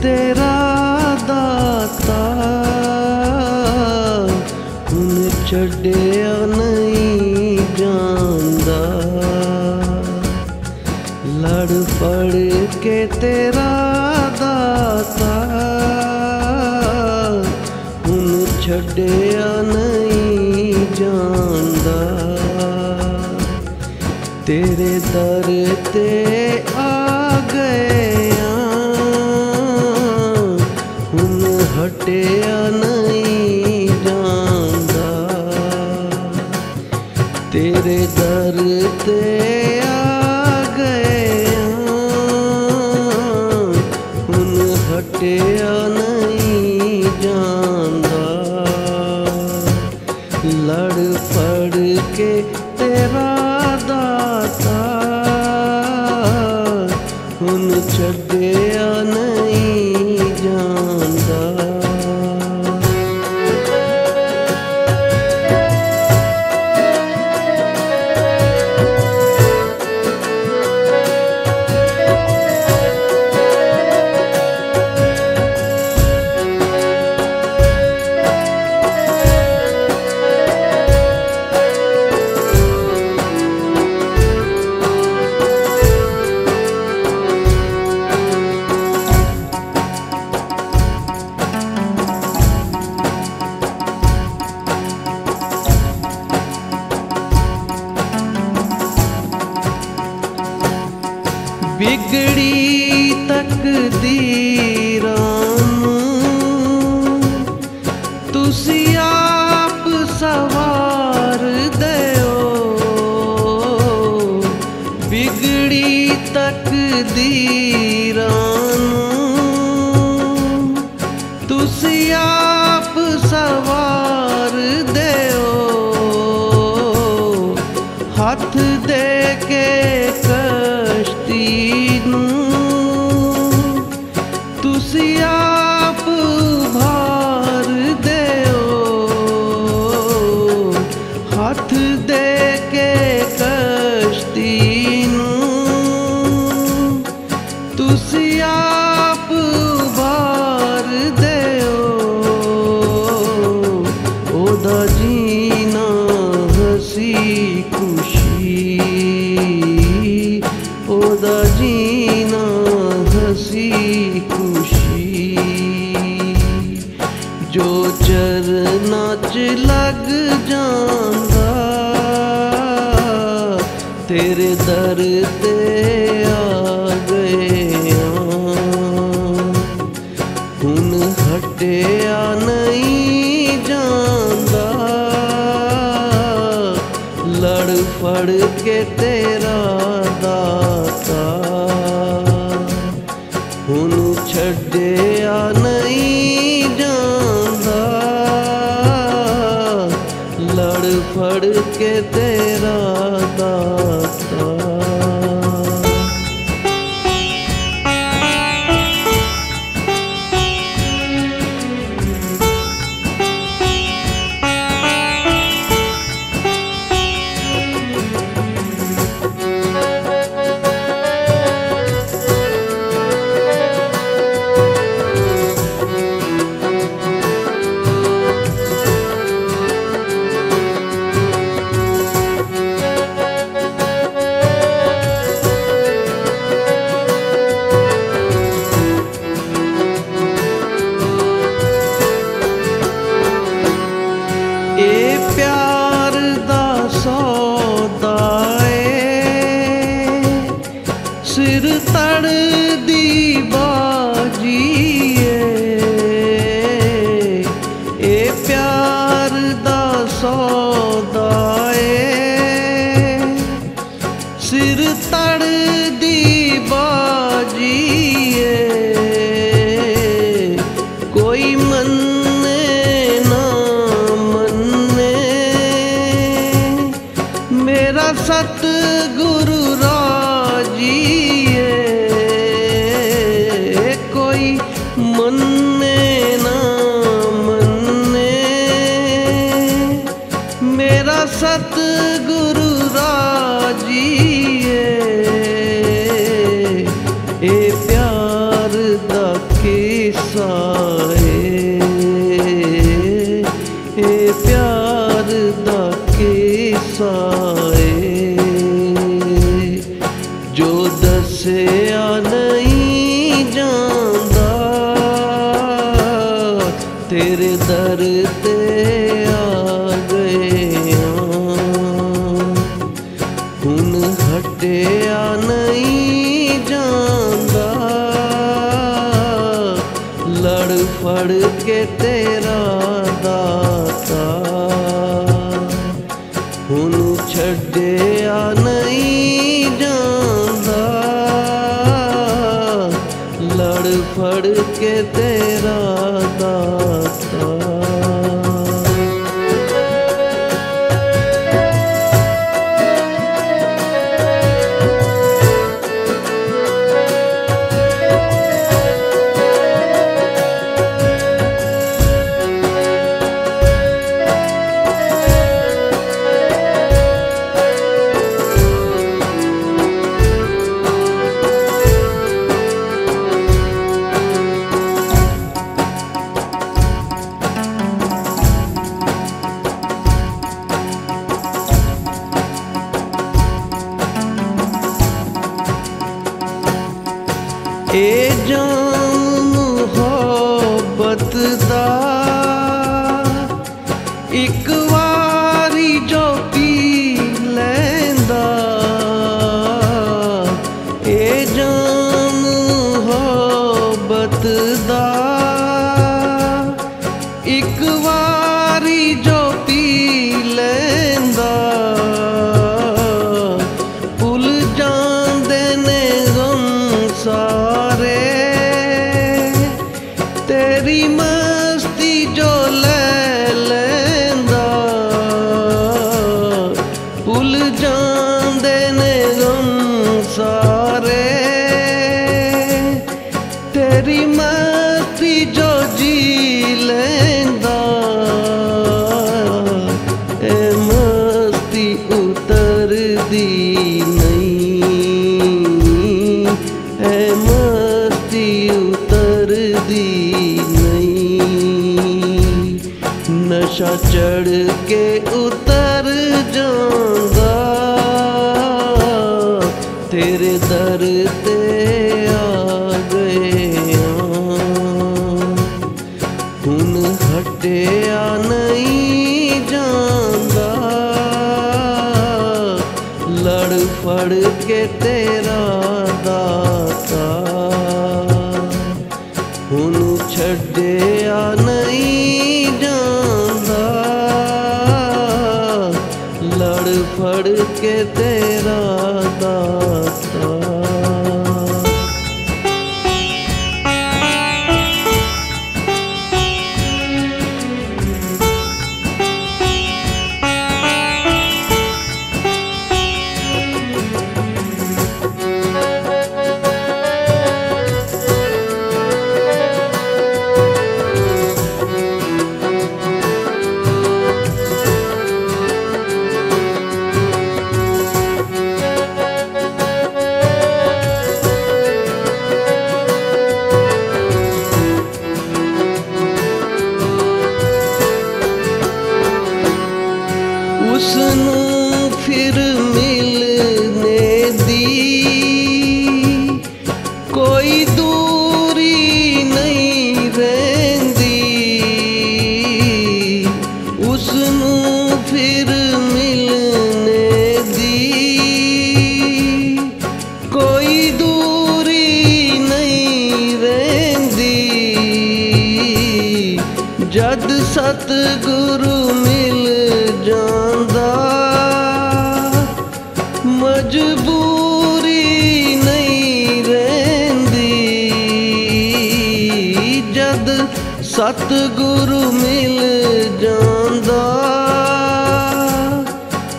ਕੇ ਤੇਰਾ ਦਾਤਾ ਹੁਣ ਛੱਡਿਆ ਨਹੀਂ ਜਾਂਦਾ। ਲੜ ਫੜ ਕੇ ਤੇਰਾ ਦਾਤਾ ਹੁਣ ਛੱਡਿਆ ਨਹੀਂ ਜਾਂਦਾ। ਤੇਰੇ ਦਰ ਤੇ ਆ ਹਟਿਆ ਨਹੀਂ ਜਾਂਦਾ। ਤੇਰੇ ਦਰ ਤੇ ਆ ਗਿਆ ਹੁਣ ਹਟਿਆ ਨਹੀਂ ਜਾਂਦਾ। ਤੁਸੀਂ ਆਪ ਸਵਾਰ ਦਿਓ। ਵਿਗੜੀ ਤਕਦੀਰਾਂ ਨੂੰ ਤੁਸੀਂ ਆਪ ਸਵਾਰ ਦਿਓ। ਹੱਥ ਦੇ ਕੇ ਕਸ਼ਤੀ ਤੇਰੇ ਦਰ ਤੇ ਸਤ ਗੁਰੂ ਰਾਜੀਏ, ਕੋਈ ਮੰਨੇ ਨਾ ਮੰਨੇ। ਮੇਰਾ ਸਤ ਗੁਰੂ ਰਾਜੀਏ ਇਹ ਪਿਆਰ ਦਾ ਕਿਸਾ ਏ। ਇਹ ਪਿਆਰ ਦਾ ਕਿਸਾ ਫੜ ਕੇ ਤੇਰਾ ਦਾਤਾ। ਇਹ ਜਾਮ ਮੁਹੱਬਤ ਦਾ ਇੱਕ ਵਾਰੀ ਜੋ ਪੀ ਲੈਂਦਾ। ਏ ਜਾਮ ਮੁਹੱਬਤ ਦਾ ਚੜ ਕੇ ਉਤਰ ਜਾਂਦਾ। ਤੇਰੇ ਦਰ ਤੇ ਆ ਗਏ ਹੁਣ ਹਟਿਆ ਨਹੀਂ ਜਾਂਦਾ। ਲੜ ਫੜ ਕੇ ਤੇਰਾ ਉਸ ਨੂੰ ਫਿਰ ਮਿਲਨੇ ਦੀ ਕੋਈ ਦੂਰੀ ਨਹੀਂ ਰਹਿੰਦੀ। ਉਸ ਨੂੰ ਫਿਰ ਮਿਲਨੇ ਦੀ ਕੋਈ ਦੂਰੀ ਨਹੀਂ ਰਹਿੰਦੀ। ਜਦ ਸਤਿਗੁਰੂ ਸਤਿਗੁਰੂ ਮਿਲ ਜਾਂਦਾ।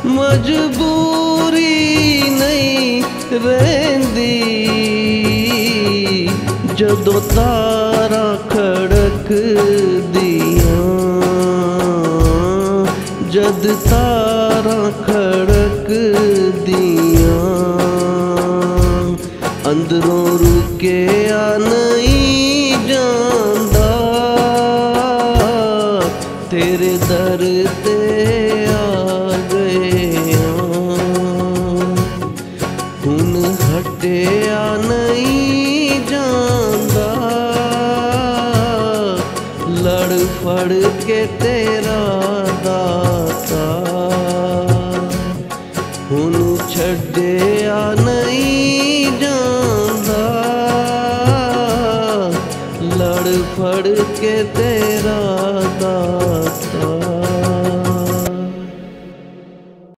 ਮਜਬੂਰੀ ਨਹੀਂ ਰਹਿੰਦੀ। ਜਦੋਂ ਤਾਰਾ ਖੜਕਦੀਆਂ ਜਦ ਤਾਰਾ ਖੜਕਦੀਆਂ ਲੜ ਫੜ ਕੇ ਤੇਰਾ ਦਾਤਾ। ਹੁਣ ਛੱਡਿਆ ਨਹੀਂ ਜਾਂਦਾ। ਲੜ ਫੜ ਕੇ ਤੇਰਾ